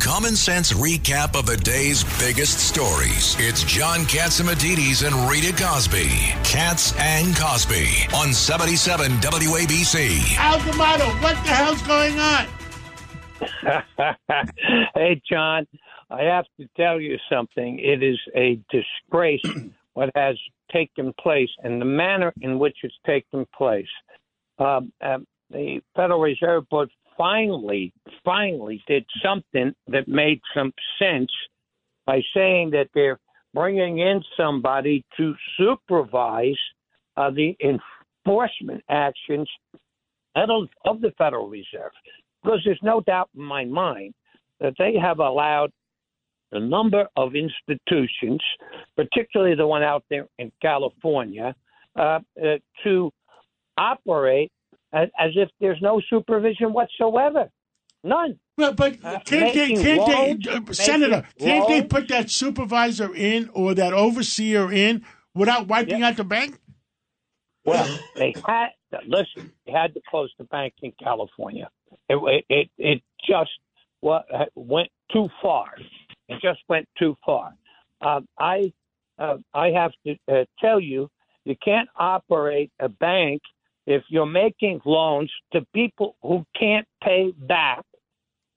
common sense recap of the day's biggest stories. It's John Catsimatidis and Rita Cosby. Cats and Cosby on 77 WABC. Al D'Amato, what the hell's going on? hey, John, I have to tell you something. It is a disgrace what has taken place and the manner in which it's taken place. Um, um, the Federal Reserve Board finally, finally did something that made some sense by saying that they're bringing in somebody to supervise uh, the enforcement actions of, the Federal Reserve. Because there's no doubt in my mind that they have allowed a number of institutions, particularly the one out there in California, uh, uh, to operate as, as, if there's no supervision whatsoever. None. Well, but uh, can't they, can't they, uh, Senator, can't they put that supervisor in or that overseer in without wiping yep. out the bank? Well, they had, listen, they had to close the bank in California. It, it, it just went too far. It just went too far. Uh, I uh, I have to uh, tell you, you can't operate a bank if you're making loans to people who can't pay back,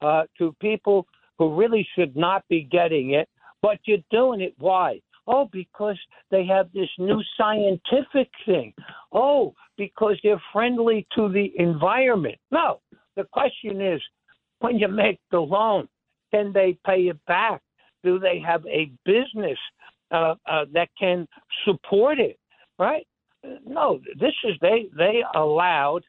uh, to people who really should not be getting it, but you're doing it. Why? Oh, because they have this new scientific thing. Oh, because they're friendly to the environment. No, the question is when you make the loan, can they pay it back? Do they have a business uh, uh, that can support it? Right? No, this is they they allowed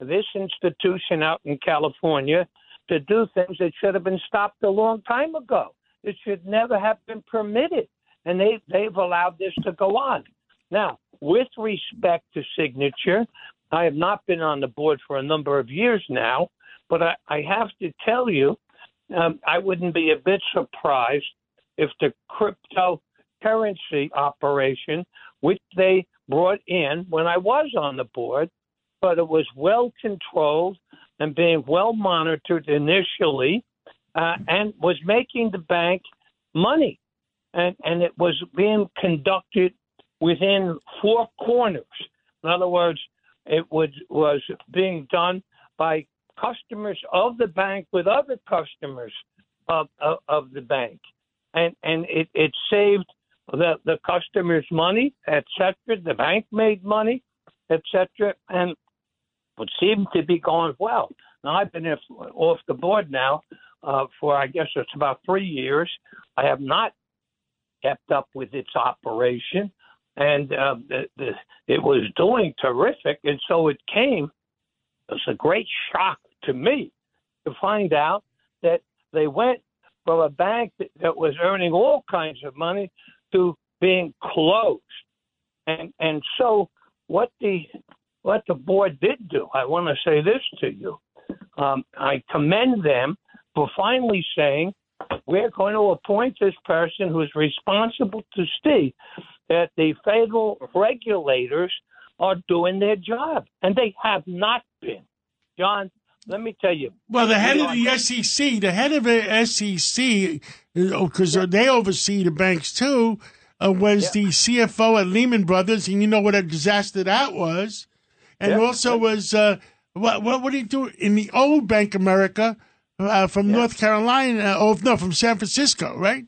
this institution out in California to do things that should have been stopped a long time ago. It should never have been permitted, and they they've allowed this to go on. Now, with respect to signature, I have not been on the board for a number of years now, but I, I have to tell you, um, I wouldn't be a bit surprised if the cryptocurrency operation, which they brought in when I was on the board, but it was well controlled and being well monitored initially, uh, and was making the bank money, and and it was being conducted within four corners. In other words, it was was being done by customers of the bank with other customers of, of, of the bank. And, and it, it saved the, the customers money, etc. The bank made money, etc. And it seemed to be going well. Now, I've been off the board now uh, for, I guess it's about three years. I have not kept up with its operation, and uh, the, the, it was doing terrific. And so it came as a great shock to me to find out that they went from a bank that, that was earning all kinds of money to being closed. And and so what the what the board did do, I want to say this to you. Um, I commend them for finally saying we're going to appoint this person who's responsible to see that the federal regulators are doing their job, and they have not been. John, let me tell you. Well, the head of the SEC, the head of the SEC, because oh, they oversee the banks too, uh, was yeah. the CFO at Lehman Brothers, and you know what a disaster that was. And yeah. also was uh, what what what did he do in the old Bank America uh, from yeah. North Carolina? Oh no, from San Francisco, right?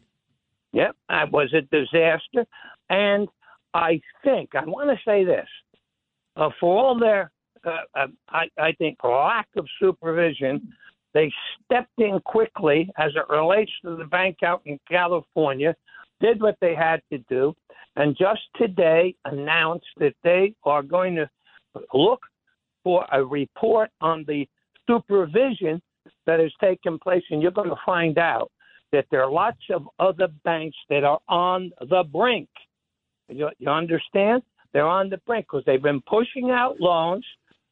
Yep, that was a disaster. And I think I want to say this: uh, for all their uh, uh, I, I think, lack of supervision. They stepped in quickly as it relates to the bank out in California, did what they had to do, and just today announced that they are going to look for a report on the supervision that has taken place, and you're going to find out that there are lots of other banks that are on the brink. You, you understand? They're on the brink because they've been pushing out loans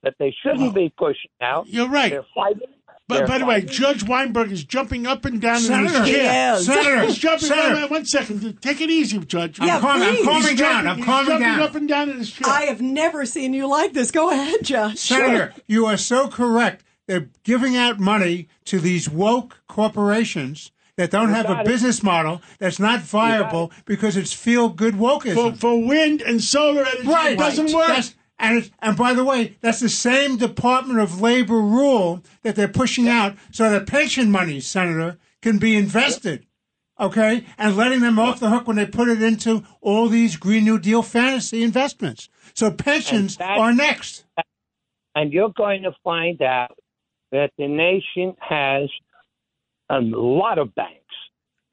that they shouldn't oh. be pushing out. You're right. They're fighting. But They're by the way, Judge Weinberg is jumping up and down Senator, in his chair. Yes. Senator, he's jumping. Senator. Wait, one second. Take it easy, Judge. Yeah, I'm, calm, I'm calming down. I'm calming jumping down. up and down in his chair. I have never seen you like this. Go ahead, Judge. Senator, sure. you are so correct. They're giving out money to these woke corporations that don't have a got it. business model that's not viable because it's feel good wokeism. For, for wind and solar energy, Right. it doesn't work. That's, and, and by the way, that's the same Department of Labor rule that they're pushing out so that pension money, Senator, can be invested. Okay? And letting them off the hook when they put it into all these Green New Deal fantasy investments. So pensions that- are next. and you're going to find out that the nation has a lot of banks,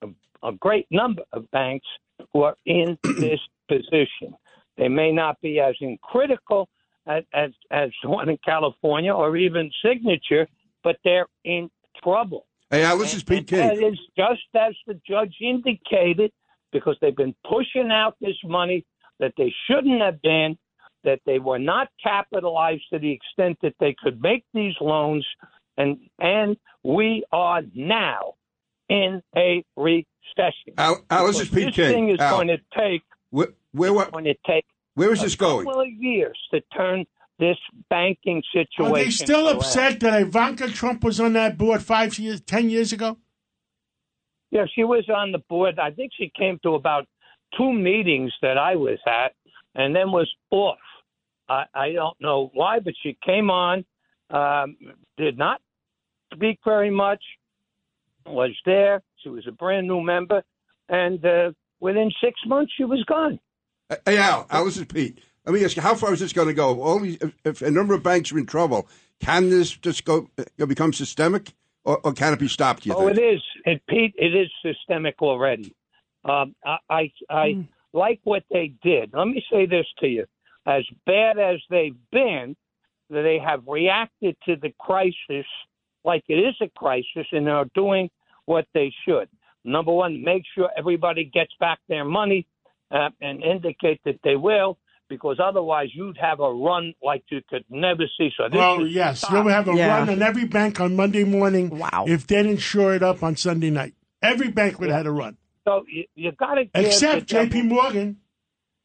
a, a great number of banks who are in this position. They may not be as in critical as, as, as the one in California or even Signature, but they're in trouble. Hey, Al, this is Pete And King. That is just as the judge indicated, because they've been pushing out this money that they shouldn't have been, that they were not capitalized to the extent that they could make these loans, and and we are now in a recession. Al, Al this is Pete this King. thing is Al, going to take where, where, what, going to take where is this going? couple of years to turn this banking situation. Are they still around. upset that Ivanka Trump was on that board five years, ten years ago? Yeah, she was on the board. I think she came to about two meetings that I was at, and then was off. I, I don't know why, but she came on, um, did not speak very much, was there. She was a brand new member, and uh, within six months she was gone. Hey, Al, Al, this is Pete. Let me ask you, how far is this going to go? All these, if, if a number of banks are in trouble, can this just go uh, become systemic, or, or can it be stopped? Do you Oh, think? it is. It, Pete, it is systemic already. Um, I, I, I like what they did. Let me say this to you: as bad as they've been, they have reacted to the crisis like it is a crisis, and are doing what they should. Number one, make sure everybody gets back their money, uh, and indicate that they will. Because otherwise, you'd have a run like you could never see. So this Well, is yes, stop. you'll have a Yeah. run on every bank on Monday morning. Wow. If they didn't shore it up on Sunday night, every bank would have had a run, So you, you got to except J.P. Morgan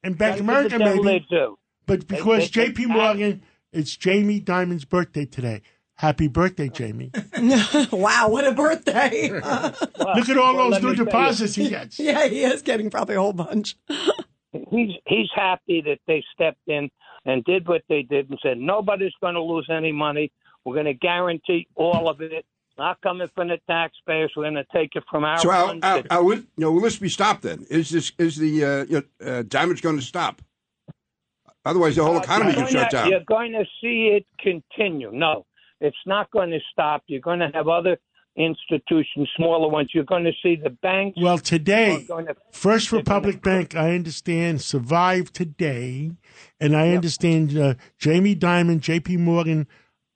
and Bank of America, maybe. They do. But because they- J.P. they- Morgan, it's Jamie Dimon's birthday today. Happy birthday, Jamie! wow, what a birthday. Look at all well, those new me you. deposits he gets. yeah, he is getting probably a whole bunch. He's he's happy that they stepped in and did what they did and said nobody's going to lose any money. We're going to guarantee all of it. Not coming from the taxpayers. We're going to take it from our So, Al, funds. Al, Al, will, you know, will this be stopped then? Is this is the uh, you know, uh, damage going to stop? Otherwise, the whole economy you're can shut down. You're going to see it continue. No, it's not going to stop. You're going to have other institutions, smaller ones. You're going to see the banks. Well, today, going to First Republic Bank, I understand, survived today, and I understand uh, Jamie Dimon, J.P. Morgan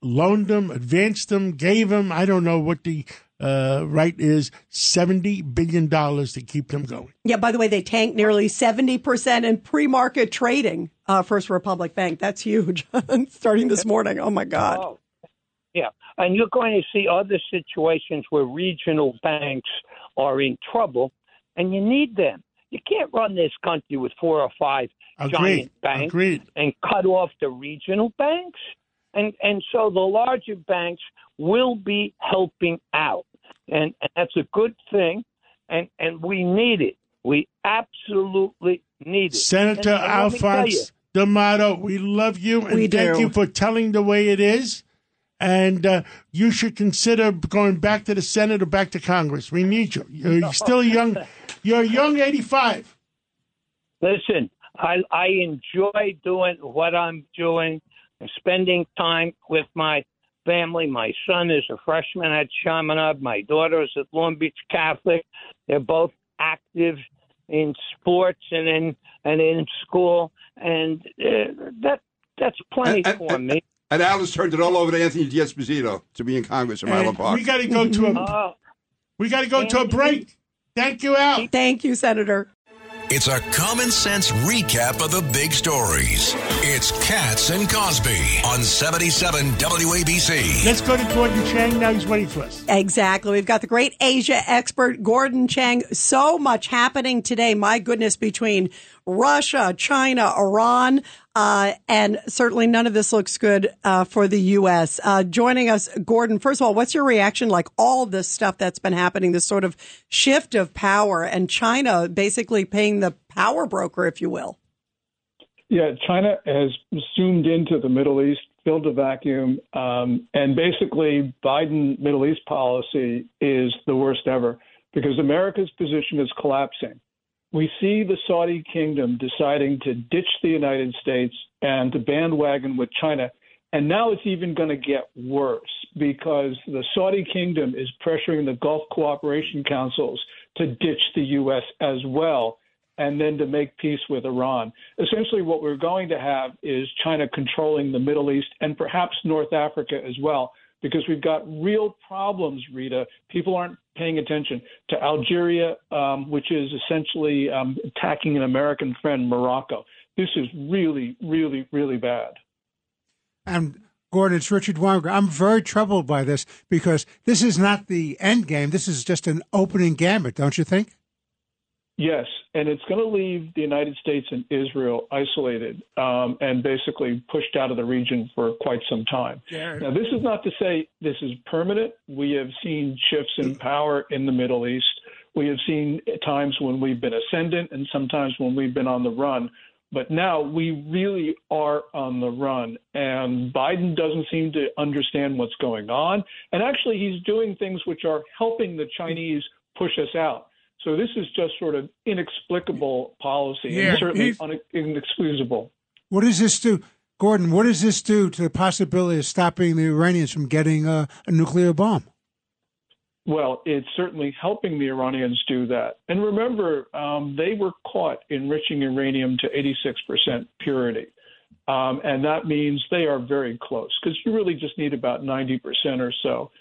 loaned them, advanced them, gave them. I don't know what the uh, right is, seventy billion dollars to keep them going. Yeah, by the way, they tanked nearly 70% in pre market trading, uh, First Republic Bank. That's huge. Starting this morning. Oh, my God. Oh, yeah. And you're going to see other situations where regional banks are in trouble, and you need them. You can't run this country with four or five Agreed. giant banks Agreed. and cut off the regional banks. And and so the larger banks will be helping out, and, and that's a good thing. And and we need it. We absolutely need it. Senator And- and let me tell you, Alphonse D'Amato, we love you and We thank do. you for telling the way it is. And uh, you should consider going back to the Senate or back to Congress. We need you. You're still young. You're a young 85. Listen, I I enjoy doing what I'm doing and spending time with my family. My son is a freshman at Chaminade. My daughter is at Long Beach Catholic. They're both active in sports and in and in school, and uh, that that's plenty And- and- for and- me. And Alice turned it all over to Anthony D'Esposito to be in Congress in Island And Park. we got to go to a Uh, we got to go to a break. Thank you, Al. Thank you, Senator. It's a common sense recap of the big stories. It's Katz and Cosby on 77 WABC. Let's go to Gordon Chang. Now he's waiting for us. Exactly. We've got the great Asia expert, Gordon Chang. So much happening today. My goodness, between Russia, China, Iran, Uh, and certainly none of this looks good uh, for the U.S. Uh, joining us, Gordon, first of all, what's your reaction like all this stuff that's been happening, this sort of shift of power and China basically paying the power broker, if you will? Yeah, China has zoomed into the Middle East, filled a vacuum, um, and basically Biden Middle East policy is the worst ever because America's position is collapsing we see the Saudi kingdom deciding to ditch the United States and to bandwagon with China. And now it's even going to get worse because the Saudi kingdom is pressuring the Gulf Cooperation Councils to ditch the U.S. as well and then to make peace with Iran. Essentially, what we're going to have is China controlling the Middle East and perhaps North Africa as well because we've got real problems, Rita. People aren't paying attention to Algeria, um, which is essentially um, attacking an American friend, Morocco. This is really, really, really bad. And Gordon, it's Richard Weinberg. I'm very troubled by this because this is not the end game. This is just an opening gambit, don't you think? Yes, and it's going to leave the United States and Israel isolated um, and basically pushed out of the region for quite some time. Now, this is not to say this is permanent. We have seen shifts in power in the Middle East. We have seen times when we've been ascendant and sometimes when we've been on the run. But now we really are on the run, and Biden doesn't seem to understand what's going on. And actually, he's doing things which are helping the Chinese push us out. So this is just sort of inexplicable policy yeah, and certainly un- inexcusable. What does this do, Gordon? What does this do to the possibility of stopping the Iranians from getting a, a nuclear bomb? Well, it's certainly helping the Iranians do that. And remember, um, they were caught enriching uranium to 86% purity. Um, and that means they are very close because you really just need about 90% or so.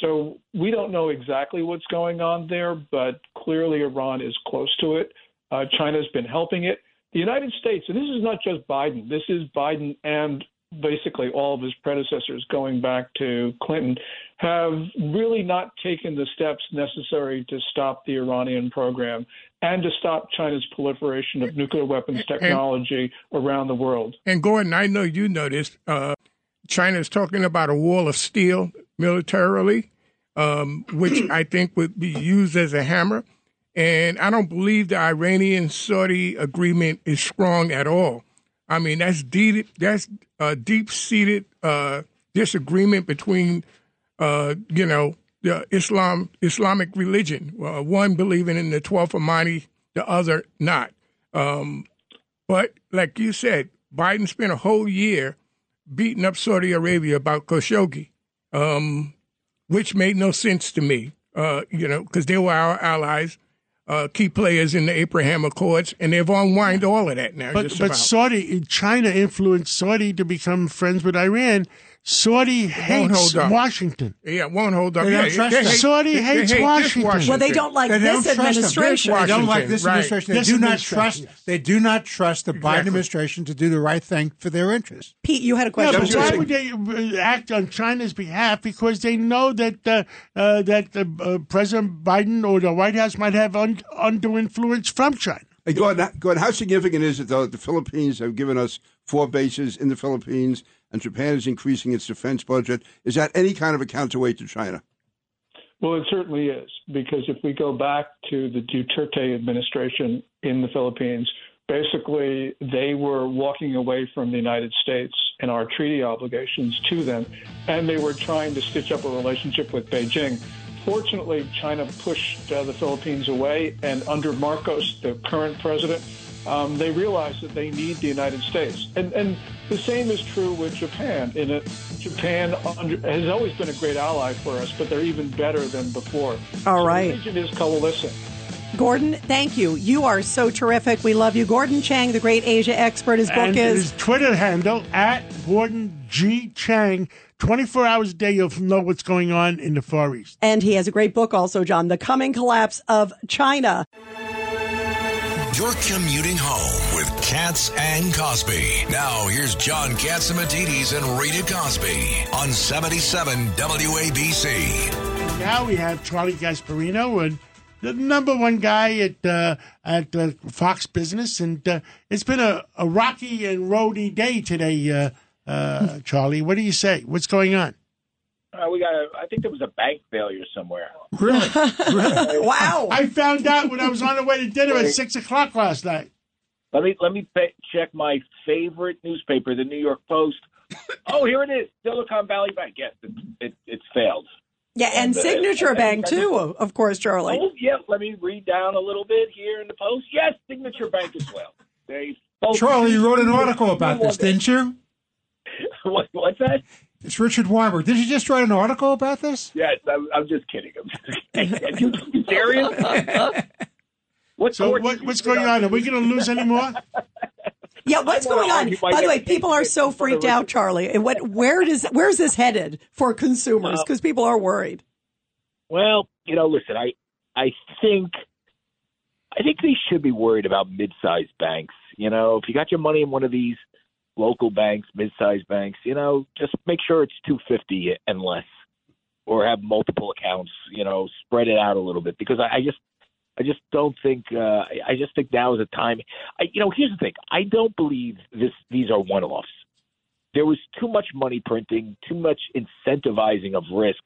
So we don't know exactly what's going on there, but clearly Iran is close to it. Uh, China's been helping it. The United States, and this is not just Biden, this is Biden and basically all of his predecessors going back to Clinton, have really not taken the steps necessary to stop the Iranian program and to stop China's proliferation of nuclear weapons technology and, around the world. And Gordon, I know you noticed uh, China is talking about a wall of steel militarily, um, which I think would be used as a hammer. And I don't believe the Iranian Saudi agreement is strong at all. I mean, that's deep, that's a deep seated uh, disagreement between, uh, you know, the Islam Islamic religion. Uh, one believing in the 12th Imam, the other not. Um, but like you said, Biden spent a whole year beating up Saudi Arabia about Khashoggi, um, which made no sense to me. Uh, you know, because they were our allies, uh, key players in the Abraham Accords, and they've unwound all of that now. But, but Saudi, China influenced Saudi to become friends with Iran Saudi hates Washington. Yeah, won't hold up. They yeah, trust they, Saudi they, hates they hate Washington. Washington. Well, they don't like they this don't administration. They don't like this right. administration. They this do not trust. Yes. They do not trust the exactly. Biden administration to do the right thing for their interests. Pete, you had a question. Yeah, why would they uh, act on China's behalf? Because they know that uh, uh, that uh, President Biden or the White House might have un- undue influence from China. Hey, Gordon, Gordon, how significant is it though that the Philippines have given us four bases in the Philippines? And Japan is increasing its defense budget. Is that any kind of a counterweight to China? Well, it certainly is, because if we go back to the Duterte administration in the Philippines, basically they were walking away from the United States and our treaty obligations to them, and they were trying to stitch up a relationship with Beijing. Fortunately, China pushed uh, the Philippines away, and under Marcos, the current president, um, they realize that they need the United States. And, and the same is true with Japan. In it, Japan under, has always been a great ally for us, but they're even better than before. All so right. The region is coalescing. Gordon, thank you. You are so terrific. We love you. Gordon Chang, the great Asia expert. His book and is his Twitter handle at Gordon G Chang. 24 hours a day, you'll know what's going on in the Far East. And he has a great book also, John, The Coming Collapse of China. You're commuting home with Katz and Cosby. Now, here's John Catsimatidis and Rita Cosby on 77 WABC. Now we have Charlie Gasparino and the number one guy at uh, at uh, Fox Business, and uh, it's been a, a rocky and roady day today. Uh, uh, Charlie, what do you say? What's going on? Uh, we got. A, I think there was a bank failure somewhere. Really? really? wow! I found out when I was on the way to dinner at six o'clock last night. Let me let me pay, check my favorite newspaper, the New York Post. oh, here it is, Silicon Valley Bank. Yes, it, it, it's failed. Yeah, and, uh, Signature I- I- Bank I- too, of course, Charlie. Oh, yeah. Let me read down a little bit here in the Post. Yes, Signature Bank as well. They both- Charlie, you wrote an article about this, didn't you? what, what's that? It's Richard Weinberg. Did you just write an article about this? Yes, I'm, I'm just kidding. I'm just you, you serious? What So what, what's going on? Are we going to lose any more? Yeah, what's going on? By the way, people are so in front of freaked out, Charlie. And What? Where does? Where's this headed for consumers? Because people are worried. Well, you know, listen, I I think I think they should be worried about mid-sized banks. You know, if you got your money in one of these local banks, mid-sized banks, you know, just make sure it's 250 and less or have multiple accounts, you know, spread it out a little bit because I, I just I just don't think uh, I just think now is a time. I, you know, here's the thing: I don't believe this. These are one-offs. There was too much money printing, too much incentivizing of risk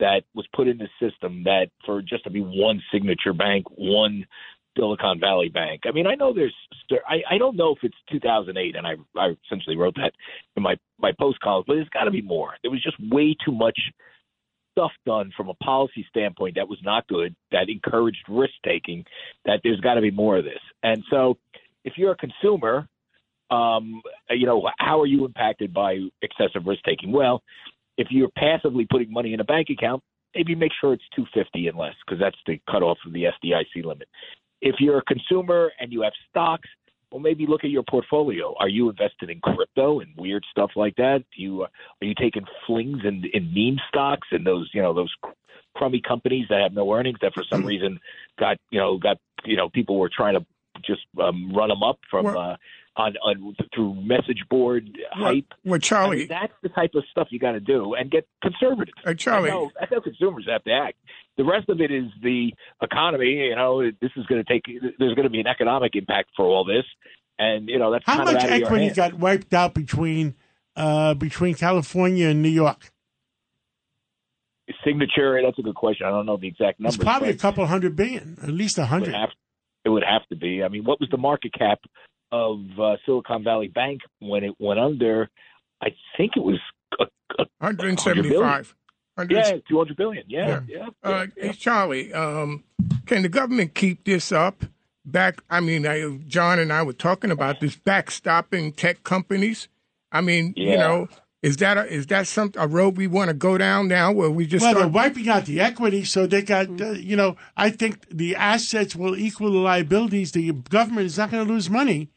that was put in the system that for just to be one signature bank, one Silicon Valley Bank. I mean, I know there's. I, I don't know if it's 2008, and I I essentially wrote that in my my post column, but there's got to be more. There was just way too much stuff done from a policy standpoint that was not good, that encouraged risk taking, that there's got to be more of this. And so, if you're a consumer, um, you know, how are you impacted by excessive risk taking? Well, if you're passively putting money in a bank account, maybe make sure it's 250 and less because that's the cutoff of the FDIC limit. If you're a consumer and you have stocks, well, maybe look at your portfolio. Are you invested in crypto and weird stuff like that? Do you uh, are you taking flings in, in meme stocks and those you know those crummy companies that have no earnings that for some reason got you know got you know people were trying to just um, run them up from Well- uh, on on through message board hype. Well, I Charlie, mean, that's the type of stuff you got to do and get conservative. uh, Charlie, I know, I know consumers have to act. The rest of it is the economy. You know, this is going to take. There's going to be an economic impact for all this, and you know that's How kind of much out of your equity got wiped out between uh, between California and New York? Signature. That's a good question. I don't know the exact number. It's probably a couple hundred billion, at least a hundred. It would have to be. I mean, what was the market cap of uh, Silicon Valley Bank when it went under? I think it was. A, a, 175. yeah, two hundred billion. Yeah, yeah. Uh, yeah. hey, Charlie, um, can the government keep this up? Back, I mean, I, John and I were talking about this backstopping tech companies. I mean, you know, is that a, is that some a road we want to go down now, where we just Well, they're start? wiping out the equity, so they got, uh, you know, I think the assets will equal the liabilities. The government is not going to lose money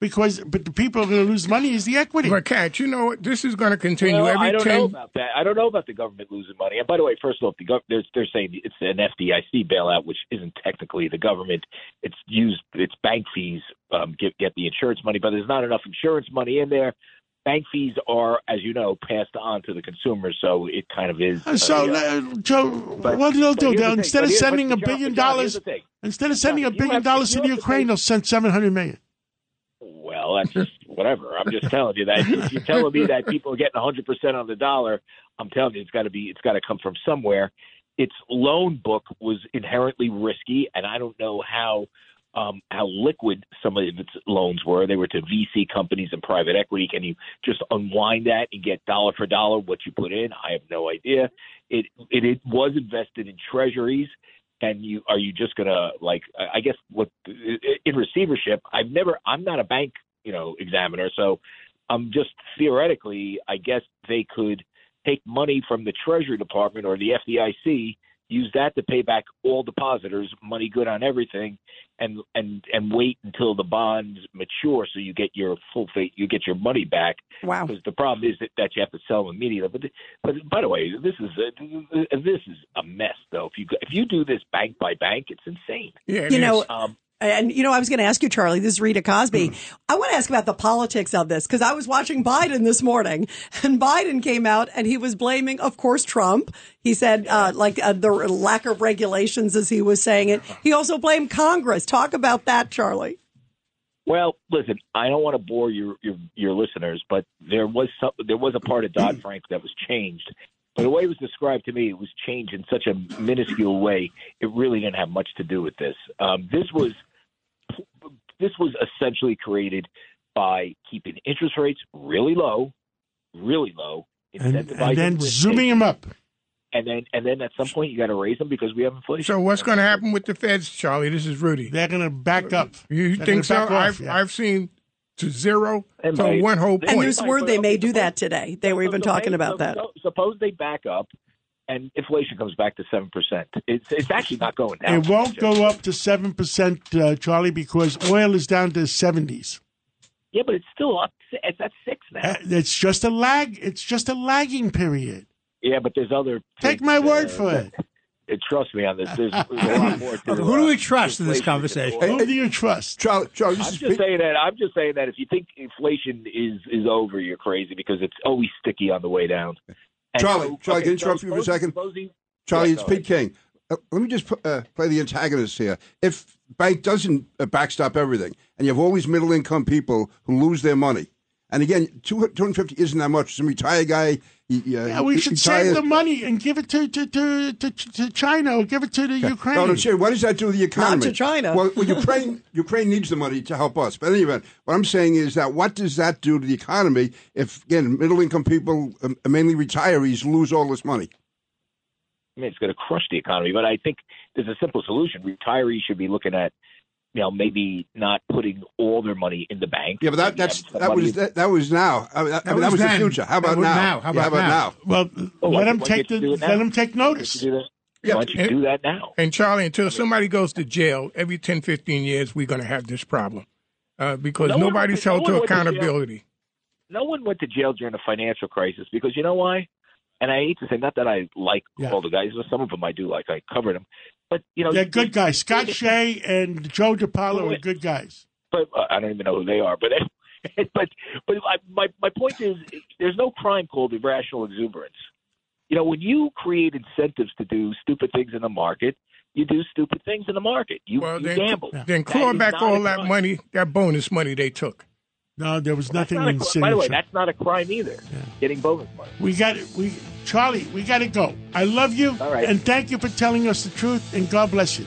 because, but the people are going to lose money is the equity. But Cat, you know what? This is going to continue Well, every I don't ten. know about that. I don't know about the government losing money. And by the way, first off, the gov- they're, they're saying it's an FDIC bailout, which isn't technically the government. It's used its bank fees um, get get the insurance money, but there's not enough insurance money in there. Bank fees are, as you know, passed on to the consumer, so it kind of is. Uh, so, uh, uh, Joe, but- what they'll do, the they'll, thing. instead of here- but sending a billion dollars, here's the thing. instead of sending a billion dollars to the Ukraine, take- they'll send seven hundred million. Well, that's just whatever. I'm just telling you that if you're telling me that people are getting 100 percent on the dollar, I'm telling you it's got to be it's got to come from somewhere. Its loan book was inherently risky, and I don't know how um, how liquid some of its loans were. They were to VC companies and private equity. Can you just unwind that and get dollar for dollar what you put in? I have no idea. It it, it was invested in treasuries and you are you just gonna like I guess what in receivership I've never I'm not a bank you know examiner so I'm just theoretically I guess they could take money from the Treasury Department or the FDIC use that to pay back all depositors money good on everything and and and wait until the bonds mature so you get your full fate you get your money back Wow. because the problem is that, that you have to sell them immediately. But but by the way, this is a, this is a mess though. If you if you do this bank by bank, it's insane. Yeah, it You is. know, Um, And you know, I was going to ask you, Charlie. This is Rita Cosby. Hmm. I want to ask about the politics of this because I was watching Biden this morning, and Biden came out and he was blaming, of course, Trump. He said, uh, like uh, the lack of regulations, as he was saying it. He also blamed Congress. Talk about that, Charlie. Well, listen, I don't want to bore your your, your listeners, but there was some, there was a part of Dodd Frank that was changed. But the way it was described to me, it was changed in such a minuscule way. It really didn't have much to do with this. Um, this was this was essentially created by keeping interest rates really low, really low, And, incentivizing and then zooming them up. and then and then at some point you got to raise them because we have inflation. So what's going to happen with the feds, Charlie? This is Rudy. They're going to back up. You They're think so? gonna off, I've yeah. I've seen to zero They to might. one whole They And there's word they may do that today. They were even talking about that. so- Suppose they back up, and inflation comes back to seven percent. It's it's actually not going down. It won't go up to seven percent, uh, Charlie, because oil is down to seventies. Yeah, but it's still up. It's at six now. Uh, It's just a lag. It's just a lagging period. Yeah, but there's other. Take my word for it. It. Trust me on this. There's, there's a lot more. To, Who do we uh, trust in this conversation? Who do you trust? Charlie, Charlie, this I'm just Pete. saying that. I'm just saying that if you think inflation is is over, you're crazy because it's always sticky on the way down. And Charlie, so- Charlie, okay, can I interrupt you for a second? supposing- Charlie, Yeah, it's Pete King. Uh, let me just uh, play the antagonist here. If bank doesn't uh, backstop everything, and you have all these middle income people who lose their money, and again, two hundred fifty isn't that much. Some retired guy. He, uh, Yeah, we he should retires- save the money and give it to to, to, to, to China or give it to the Ukraine. No, no, seriously, what does that do to the economy? to China. Well, well Ukraine, Ukraine needs the money to help us. But in any event, what I'm saying is that what does that do to the economy if, again, middle income people, um, mainly retirees, lose all this money? I mean, it's going to crush the economy. But I think there's a simple solution. Retirees should be looking at, you know, maybe not putting all their money in the bank. Yeah, but that, that's that was that, that was now. I mean, that, I mean, that was was the future. How about now? now. How Yeah, about now? Well, Oh, let them take the, you let them take Why notice. don't you do? Yeah. Why don't you do that now? And Charlie, until somebody goes to jail, every 10, 15 years, we're going to have this problem uh, because No nobody's went- no held one to went to accountability. no one went to jail during the financial crisis because you know why? And I hate to say, not that I like Yeah. all the guys, but some of them I do like. I covered them, but you know, They're good guys. Scott Shay and Joe DePaolo are good guys. But uh, I don't even know who they are. But but but I, my my point is, there's no crime called irrational exuberance. You know, when you create incentives to do stupid things in the market, you do stupid things in the market. You, Well, you then, gamble. then claw back all that money, that bonus money they took. No, there was nothing not in cri- by the way, that's not a crime either. Getting bonus money. We got it. we Charlie, we got to go. I love you All right. and thank you for telling us the truth and God bless you.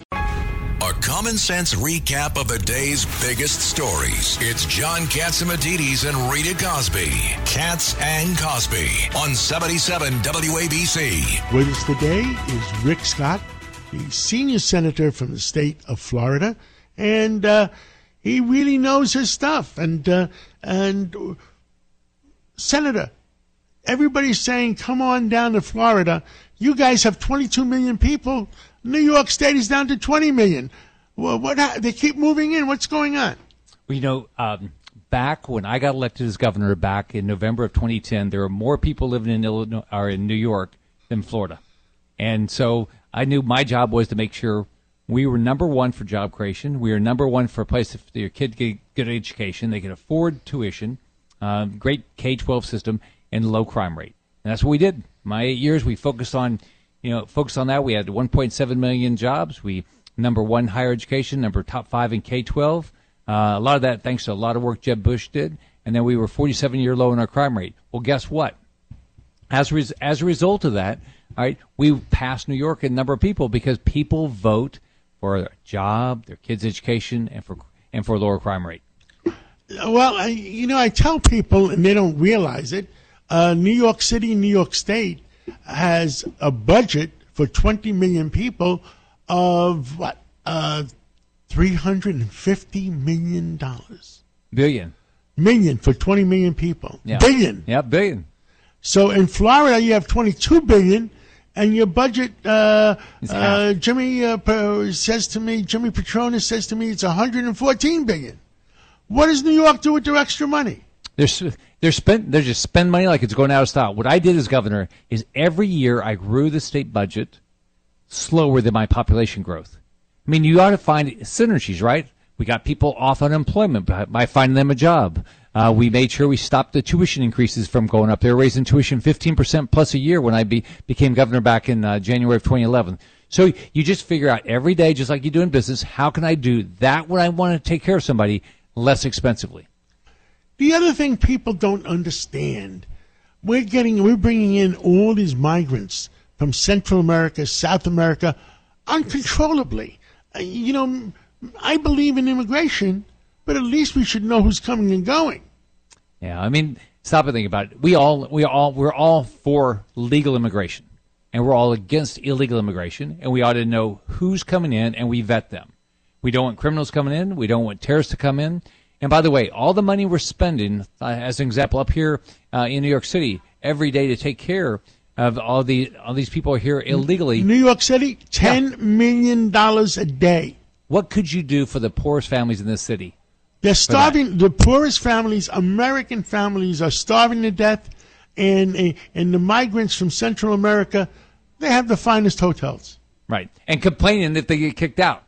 A common sense recap of the day's biggest stories. It's John Catsimatidis and Rita Cosby. Cats and Cosby on 77 WABC. With us today is Rick Scott, the senior senator from the state of Florida, and uh, he really knows his stuff. And uh, and Senator, everybody's saying, "Come on down to Florida." You guys have 22 million people. New York State is down to 20 million. Well, what? ha- They keep moving in. What's going on? Well, you know, um, back when I got elected as governor back in November of 2010, there were more people living in Illinois or in New York than Florida, and so I knew my job was to make sure we were number one for job creation. We were number one for a place for your kid get good education. They could afford tuition, um, great K-12 system, and low crime rate. And that's what we did. My eight years, we focused on, you know, focused on that. We had 1.7 million jobs. We number one higher education, number top five in K-12. Uh, a lot of that thanks to a lot of work Jeb Bush did. And then we were 47 year low in our crime rate. Well, guess what? As res- as a result of that, all right, we passed New York in number of people because people vote for a job, their kids' education, and for and for a lower crime rate. Well, I, you know, I tell people, and they don't realize it. Uh, New York City, New York State has a budget for 20 million people of what? Uh, three hundred and fifty million dollars. Billion. Million for twenty million people. Yeah. Billion. Yeah, billion. So in Florida, you have twenty-two billion, and your budget. Uh, uh. Jimmy uh, says to me, Jimmy Petronas says to me, it's one hundred and fourteen billion. What does New York do with their extra money? They're s- they're spent they're just spend money like it's going out of style. What I did as governor is every year I grew the state budget slower than my population growth. I mean, you ought to find synergies, right? We got people off unemployment by, finding them a job. Uh, we made sure we stopped the tuition increases from going up. They were raising tuition 15% plus a year when I be, became governor back in uh, January of 2011. So you just figure out every day, just like you do in business, how can I do that when I want to take care of somebody less expensively? The other thing people don't understand, we're getting, we're bringing in all these migrants from Central America, South America, uncontrollably. Uh, You know, I believe in immigration, but at least we should know who's coming and going. Yeah, I mean, stop and think about it. We all, we all, we're all for legal immigration, and we're all against illegal immigration, and we ought to know who's coming in, and we vet them. We don't want criminals coming in. We don't want terrorists to come in. And by the way, all the money we're spending, uh, as an example, up here uh, in New York City, every day to take care of all the all these people here illegally. New York City, ten million dollars a day. What could you do for the poorest families in this city? They're starving. The poorest families, American families, are starving to death, and uh, and the migrants from Central America, they have the finest hotels. Right. And complaining that they get kicked out.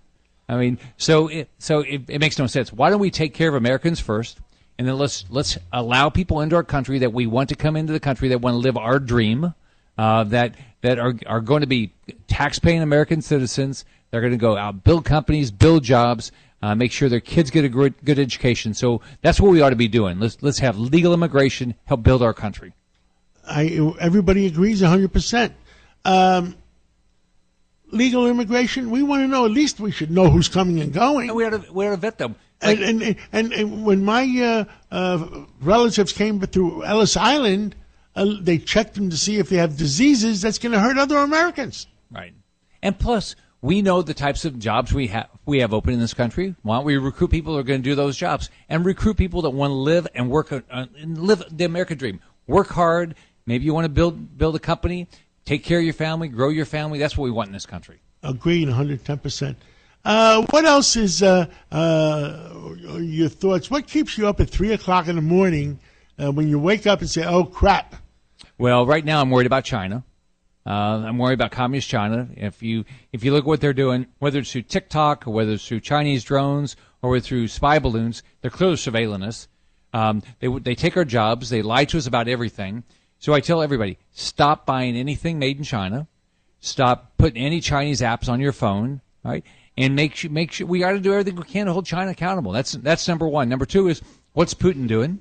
I mean, so it, so it, it makes no sense. Why don't we take care of Americans first, and then let's let's allow people into our country that we want to come into the country that want to live our dream, uh, that that are are going to be tax-paying American citizens. They're going to go out, build companies, build jobs, uh, make sure their kids get a good, good education. So that's what we ought to be doing. Let's let's have legal immigration help build our country. I everybody agrees hundred percent. Legal immigration. We want to know. At least we should know who's coming and going. And we ought to we ought to vet them. and, and, and and when my uh, uh, relatives came through Ellis Island, uh, they checked them to see if they have diseases that's going to hurt other Americans. Right. And plus, we know the types of jobs we have we have open in this country. Why don't we recruit people who are going to do those jobs and recruit people that want to live and work uh, and live the American dream? Work hard. Maybe you want to build build a company, take care of your family, grow your family. That's what we want in this country. Agreed, 110 percent. Uh, what else is uh, uh, your thoughts? What keeps you up at three o'clock in the morning uh, when you wake up and say, "Oh crap"? Well, right now I'm worried about China. Uh, I'm worried about communist China. If you if you look at what they're doing, whether it's through TikTok or whether it's through Chinese drones or through spy balloons, they're clearly surveilling us. Um, they they take our jobs. They lie to us about everything. So I tell everybody, stop buying anything made in China. Stop putting any Chinese apps on your phone. Right. And make sure, make sure we got to do everything we can to hold China accountable. That's that's number one. Number two is what's Putin doing,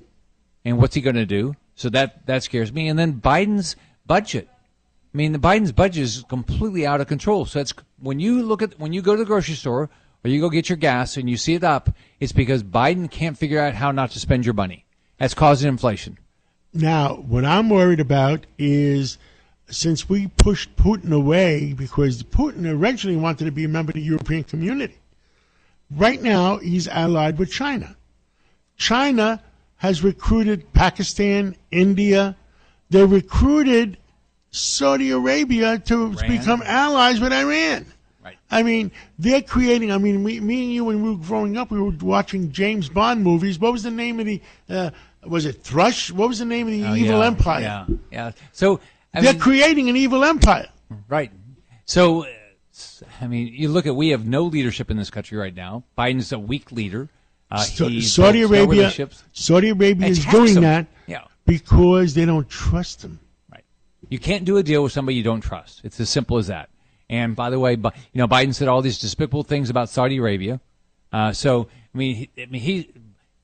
and what's he going to do? So that that scares me. And then Biden's budget. I mean, the Biden's budget is completely out of control. So it's when you look at when you go to the grocery store or you go get your gas and you see it up, it's because Biden can't figure out how not to spend your money. That's causing inflation. Now, what I'm worried about is since we pushed Putin away because Putin originally wanted to be a member of the European community. Right now, he's allied with China. China has recruited Pakistan, India. They recruited Saudi Arabia to Iran. become allies with Iran. Right. I mean, they're creating. I mean, we, me and you, when we were growing up, we were watching James Bond movies. What was the name of the? Uh, was it Thrush? What was the name of the Oh, evil yeah, empire? Yeah, yeah. So I they're mean, creating an evil empire. Right. So, I mean, you look at we have no leadership in this country right now. Biden's a weak leader. Uh, he Saudi no Arabia. Saudi Arabia is doing them. that Yeah. because they don't trust him. Right. You can't do a deal with somebody you don't trust. It's as simple as that. And by the way, you know, Biden said all these despicable things about Saudi Arabia. Uh, so, I mean, he, I mean, he,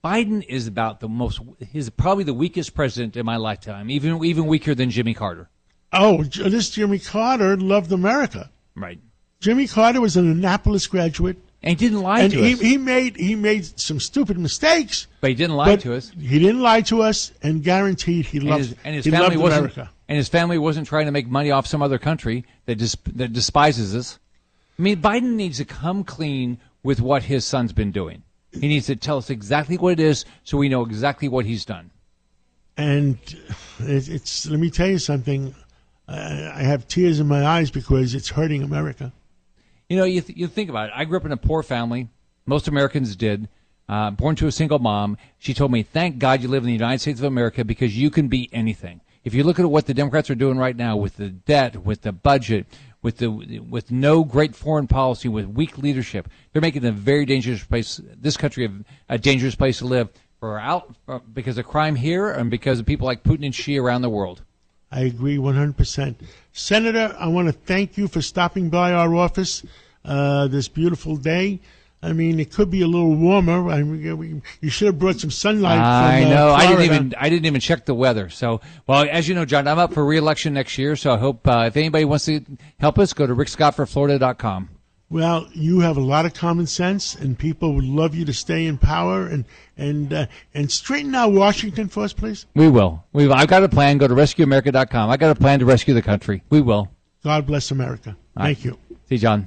Biden is about the most. He's probably the weakest president in my lifetime. Even even weaker than Jimmy Carter. Oh, this Jimmy Carter loved America. Right. Jimmy Carter was an Annapolis graduate, And he didn't lie and to he, us. he made he made some stupid mistakes. but he didn't lie to us. He didn't lie to us, and guaranteed he and loved his, and his he family wasn't America. and his family wasn't trying to make money off some other country that dis, that despises us. I mean, Biden needs to come clean with what his son's been doing. He needs to tell us exactly what it is so we know exactly what he's done. And it's let me tell you something. I, have tears in my eyes because it's hurting America. You know, you, th- you think about it. I grew up in a poor family. Most Americans did. Uh, born to a single mom. She told me, thank God you live in the United States of America because you can be anything. If you look at what the Democrats are doing right now with the debt, with the budget, with the with no great foreign policy, with weak leadership, they're making a very dangerous place. This country a, a dangerous place to live for out for, because of crime here and because of people like Putin and Xi around the world. I agree 100%. Senator, I want to thank you for stopping by our office uh, this beautiful day. I mean, it could be a little warmer. I mean, you should have brought some sunlight. I from, uh, know. I didn't even. I didn't even check the weather. So, well, as you know, John, I'm up for re-election next year. So I hope uh, if anybody wants to help us, go to rickscottforflorida.com. Well, you have a lot of common sense, and people would love you to stay in power and and uh, and straighten out Washington for us, please. We will. We've. I've got a plan. Go to rescueamerica.com. I got a plan to rescue the country. We will. God bless America. Thank you. See, John.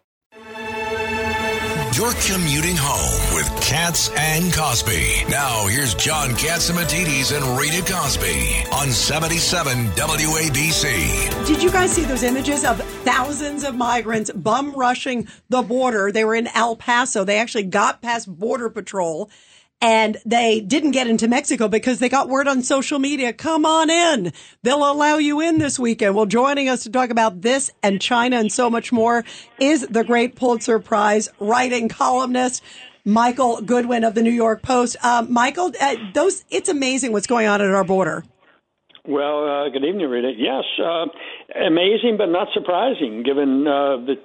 You're commuting home with Cats and Cosby. Now, here's John Catsimatidis and Rita Cosby on 77 WABC. Did you guys see those images of thousands of migrants bum rushing the border? They were in El Paso. They actually got past Border Patrol and they didn't get into Mexico because they got word on social media. Come on in. They'll allow you in this weekend. Well, joining us to talk about this and China and so much more is the great Pulitzer Prize writing columnist. Michael Goodwin of the New York Post. Uh, Michael, uh, those, it's amazing what's going on at our border. Well, uh, good evening, Rita. Yes, uh, amazing, but not surprising, given uh, the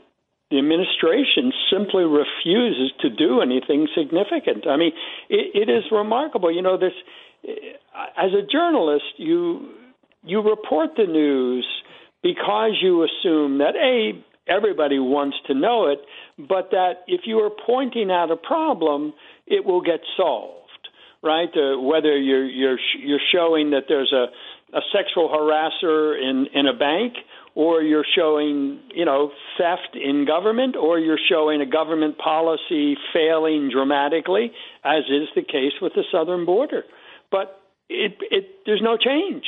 the administration simply refuses to do anything significant. I mean, it, it is remarkable. You know, this as a journalist, you you report the news because you assume that a everybody wants to know it, but that if you are pointing out a problem, it will get solved. Right? Uh, whether you're you're you're showing that there's a a sexual harasser in in a bank or you're showing, you know, theft in government, or you're showing a government policy failing dramatically, as is the case with the southern border. But it, it, there's no change.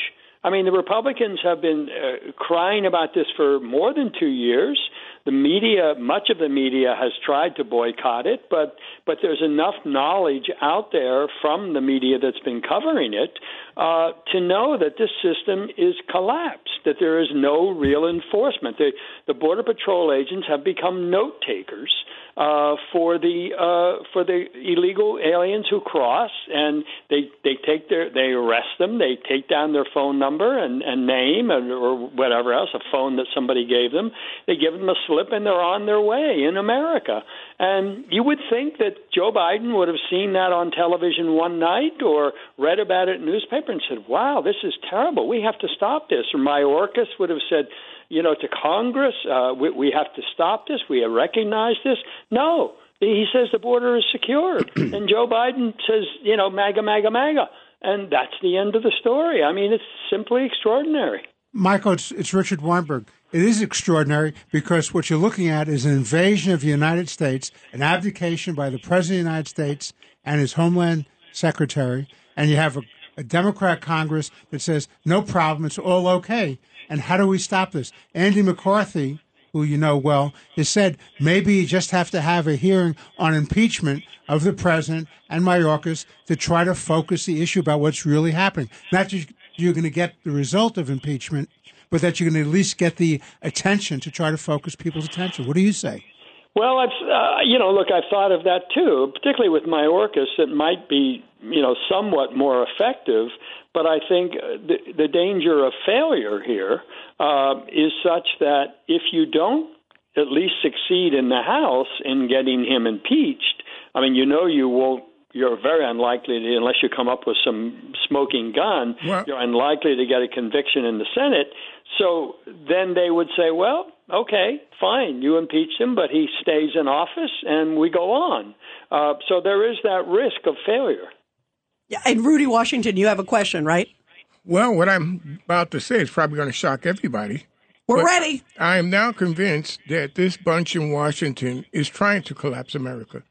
I mean, the Republicans have been uh, crying about this for more than two years. The media, much of the media, has tried to boycott it, but but there's enough knowledge out there from the media that's been covering it uh, to know that this system is collapsed. That there is no real enforcement. The the border patrol agents have become note takers uh, for the uh, for the illegal aliens who cross, and they they take their they arrest them, they take down their phone number and, and name and, or whatever else, a phone that somebody gave them. They give them a slip, and they're on their way in America. And you would think that Joe Biden would have seen that on television one night or read about it in newspaper and said, "Wow, this is terrible. We have to stop this." Or Mayorkas would have said you know, to Congress, uh, we, we have to stop this. We recognize this. No, he says the border is secure, and Joe Biden says, you know, MAGA, MAGA, MAGA, and that's the end of the story. I mean, it's simply extraordinary. Michael, it's, it's Richard Weinberg. It is extraordinary because what you're looking at is an invasion of the United States, an abdication by the President of the United States and his Homeland Secretary, and you have a, a Democrat Congress that says, no problem, it's all okay. And how do we stop this? Andy McCarthy, who you know well, has said maybe you just have to have a hearing on impeachment of the president and Mayorkas to try to focus the issue about what's really happening. Not just you're going to get the result of impeachment, but that you're going to at least get the attention to try to focus people's attention. What do you say? Well, I've uh, you know, look, I've thought of that too, particularly with Mayorkas. It might be you know somewhat more effective, but I think the, the danger of failure here uh, is such that if you don't at least succeed in the House in getting him impeached, I mean, you know, you won't. You're very unlikely to, unless you come up with some smoking gun. Well- you're unlikely to get a conviction in the Senate. So then they would say, well, okay, fine, you impeach him, but he stays in office, and we go on. Uh, so there is that risk of failure. Yeah, and Rudy Washington, you have a question, right? Well, what I'm about to say is probably going to shock everybody. We're ready. I am now convinced that this bunch in Washington is trying to collapse America.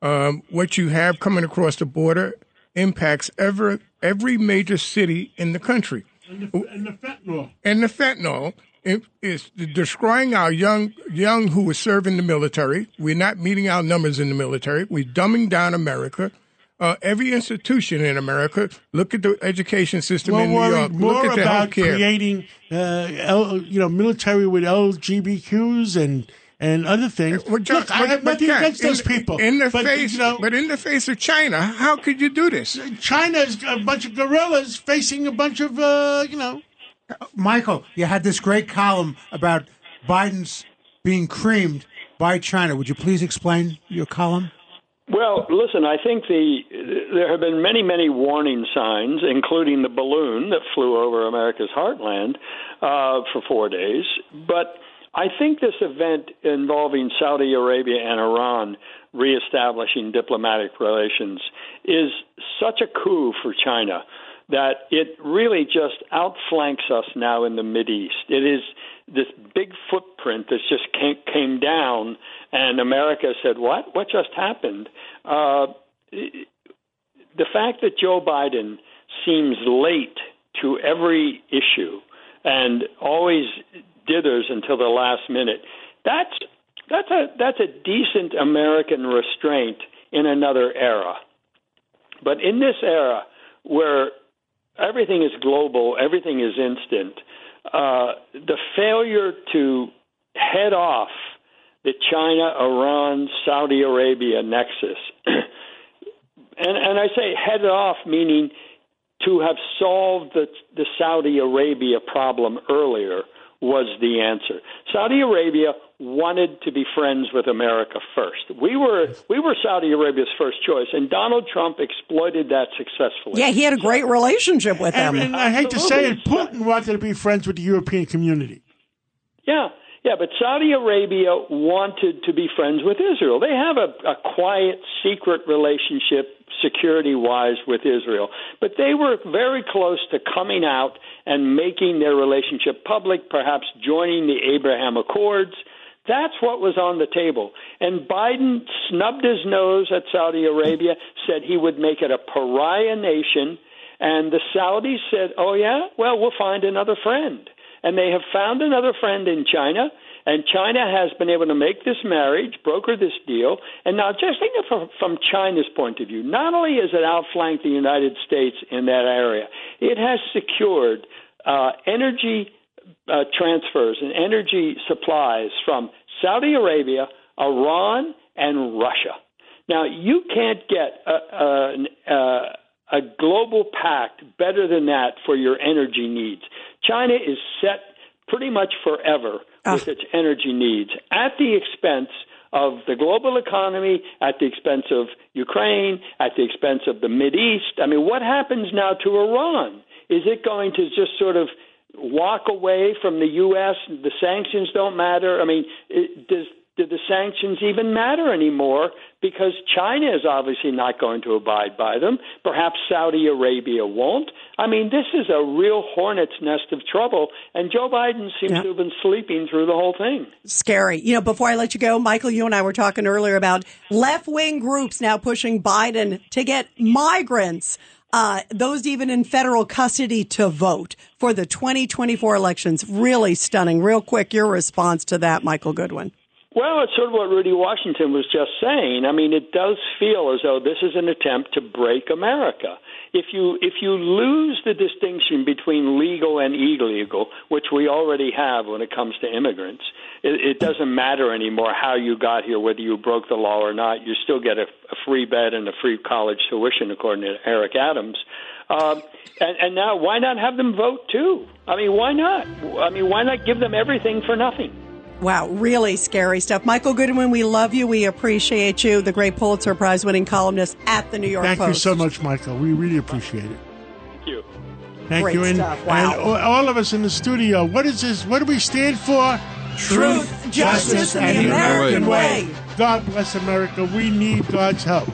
Um, what you have coming across the border impacts ever every major city in the country. And the, and the fentanyl. And the fentanyl is destroying our young young who are serving the military. We're not meeting our numbers in the military. We're dumbing down America. Uh, every institution in America. Look at the education system We're in New worried York. more Look at the about healthcare. creating, uh, L, you know, military with LGBTQs and and other things. Well, John, Look, I but- have but nothing against in those the- people. In the but, face, you know, but in the face of China, how could you do this? China's a bunch of gorillas facing a bunch of, uh, you know. Michael, you had this great column about Biden's being creamed by China. Would you please explain your column? Well, listen, I think the there have been many, many warning signs, including the balloon that flew over America's heartland uh, for four days. But I think this event involving Saudi Arabia and Iran reestablishing diplomatic relations is such a coup for China that it really just outflanks us now in the Mideast. It is this big footprint that just came, came down, and America said, "What? What just happened?" Uh, the fact that Joe Biden seems late to every issue and always dithers until the last minute. That's that's a that's a decent American restraint in another era. But in this era where everything is global, everything is instant, uh, the failure to head off the China, Iran, Saudi Arabia nexus, and, and I say head off meaning to have solved the, the Saudi Arabia problem earlier was the answer. Saudi Arabia wanted to be friends with America first. We were we were Saudi Arabia's first choice, and Donald Trump exploited that successfully. Yeah, he had a great relationship with them. And, and I hate to say it, Putin wanted to be friends with the European community. Yeah, yeah, but Saudi Arabia wanted to be friends with Israel. They have a, a quiet, secret relationship, security wise, with Israel. But they were very close to coming out and making their relationship public, perhaps joining the Abraham Accords. That's what was on the table. And Biden snubbed his nose at Saudi Arabia, said he would make it a pariah nation. And the Saudis said, oh, yeah? Well, we'll find another friend. And they have found another friend in China. And China has been able to make this marriage, broker this deal. And now, just think of from, China's point of view. Not only has it outflanked the United States in that area, it has secured uh, energy uh, transfers and energy supplies from Saudi Arabia, Iran, and Russia. Now, you can't get a, a, a, uh, a global pact better than that for your energy needs. China is set pretty much forever ah. with its energy needs at the expense of the global economy, at the expense of Ukraine, at the expense of the Mid East. I mean, what happens now to Iran? Is it going to just sort of walk away from the U.S.? The sanctions don't matter. I mean, it, does do the sanctions even matter anymore? Because China is obviously not going to abide by them. Perhaps Saudi Arabia won't. I mean, this is a real hornet's nest of trouble, and Joe Biden seems Yeah. to have been sleeping through the whole thing. Scary. You know, before I let you go, Michael, you and I were talking earlier about left wing groups now pushing Biden to get migrants, uh, those even in federal custody, to vote for the 2024 elections. Really stunning. Real quick, your response to that, Michael Goodwin. Well, it's sort of what Rudy Washington was just saying. I mean, it does feel as though this is an attempt to break America. If you if you lose the distinction between legal and illegal, which we already have when it comes to immigrants, it, it doesn't matter anymore how you got here, whether you broke the law or not. You still get a, a free bed and a free college tuition, according to Eric Adams. Um, and, and now, why not have them vote too? I mean, why not? I mean, why not give them everything for nothing? Wow, really scary stuff. Michael Goodwin, we love you. We appreciate you. The great Pulitzer Prize winning columnist at the New York Thank Post. you so much, Michael. We really appreciate it. Thank you. Thank Great you. And, stuff. Wow. and all of us in the studio, what is this? What do we stand for? Truth, justice, and the American way. God bless America. We need God's help.